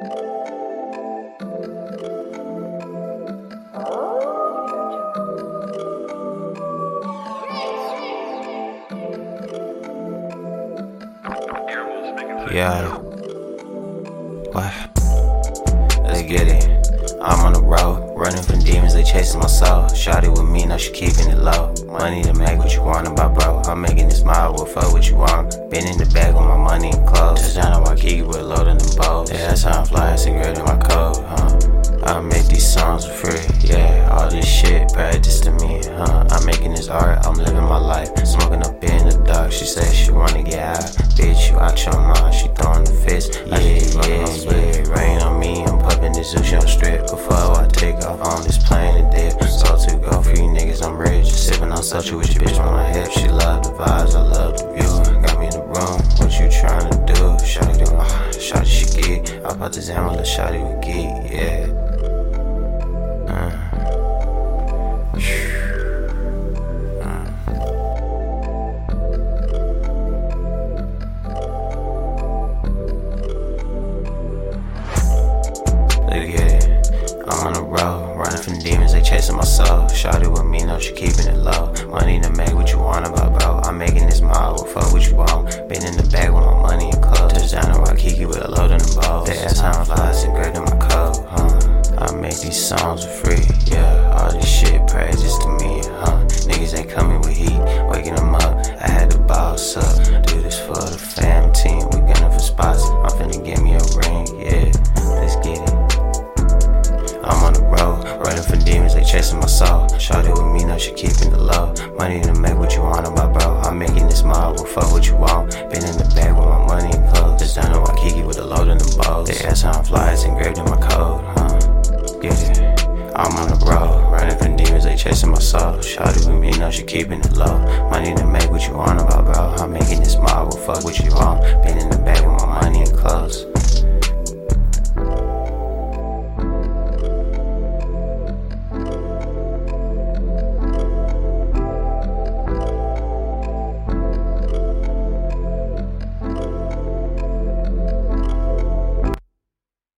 Yeah. What? Let's get it. I'm on the road, running from demons, they chasing my soul. Shotty with me, now she keeping it low. Money to make what you want about, bro. I'm making this smile, we'll fuck what you want. Been in the bag with my money and clothes. Touchdown on Waikiki songs for free, yeah. All this shit practice to me, huh? I'm making this art, I'm living my life. Smoking up in the dark, she says she wanna get high. Bitch, you out your mind, she throwing the fist. Yeah, yeah, yeah. Rain on me, I'm pumping this Zeus on strip. Before I take off on this plane and dip. So to go for you niggas, I'm rich. Sipping on such with your bitch on my hip. She love the vibes, I love the view. Got me in the room, what you trying to do? Shotty do, uh, shotty she get. I put the Zama, the shotty we get, yeah. Road, running from demons, they chasing my soul. Shawty with me, no, she keeping it low. Money to make what you want about, bro. I'm making this model, fuck what you want. Been in the bag with my money and clothes. Touchdown in Waikiki with a load in the balls. The ass how flies engraved in my code, huh? I make these songs for running from demons, they chasing my soul. Shawty with me, now she keeping the low. Money to make what you want about, bro. I'm making this smile, well, fuck what you want. Been in the bag with my money and clothes. Just down in Waikiki with a load in the bows. The ass on flies engraved in my code, huh? Get it. I'm on the road, running from demons, they chasing my soul. Shawty with me, now she keeping it low. Money to make what you want about, bro. I'm making this smile, well, fuck what you want. Been in the